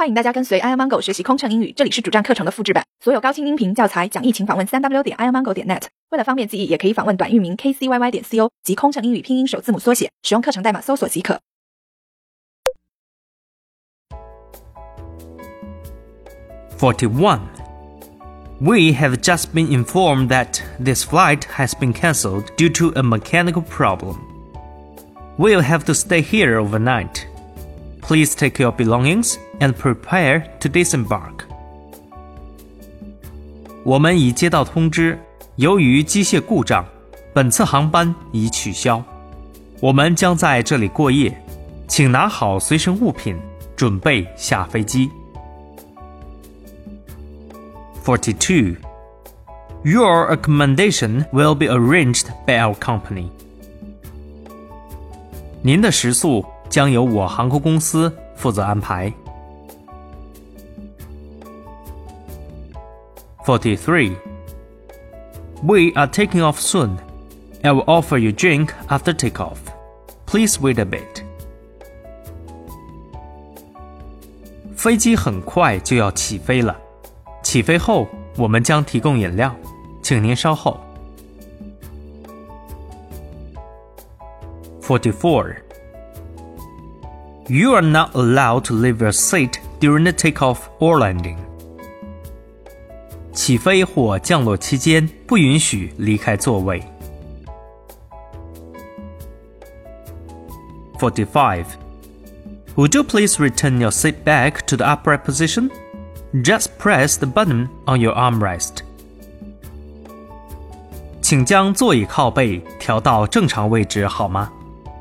欢迎大家跟随 airmango 学习空乘英语，这里是主站课程的复制版。所有高清音频教材讲义，请访问三 w 点 airmango 点 net。为了方便记忆，也可以访问短域名 kcyy 点 co 及空乘英语拼音首字母缩写，使用课程代码搜索即可。Forty-one. We have just been informed that this flight has been cancelled due to a mechanical problem. We'll have to stay here overnight. Please take your belongings and prepare to disembark. 我们已接到通知，由于机械故障，本次航班已取消。我们将在这里过夜，请拿好随身物品，准备下飞机。42. Your accommodation will be arranged by our company. 您的食宿 将由我航空公司负责安排。43. We are taking off soon. I will offer you drink after takeoff. Please wait a bit. 飞机很快就要起飞了。起飞后，我们将提供饮料，请您稍后。Forty-four. You are not allowed to leave your seat during the takeoff or landing. 起飞或降落期间不允许离开座位。Forty-five. Would you please return your seat back to the upright position? Just press the button on your armrest. 请将座椅靠背调到正常位置好吗？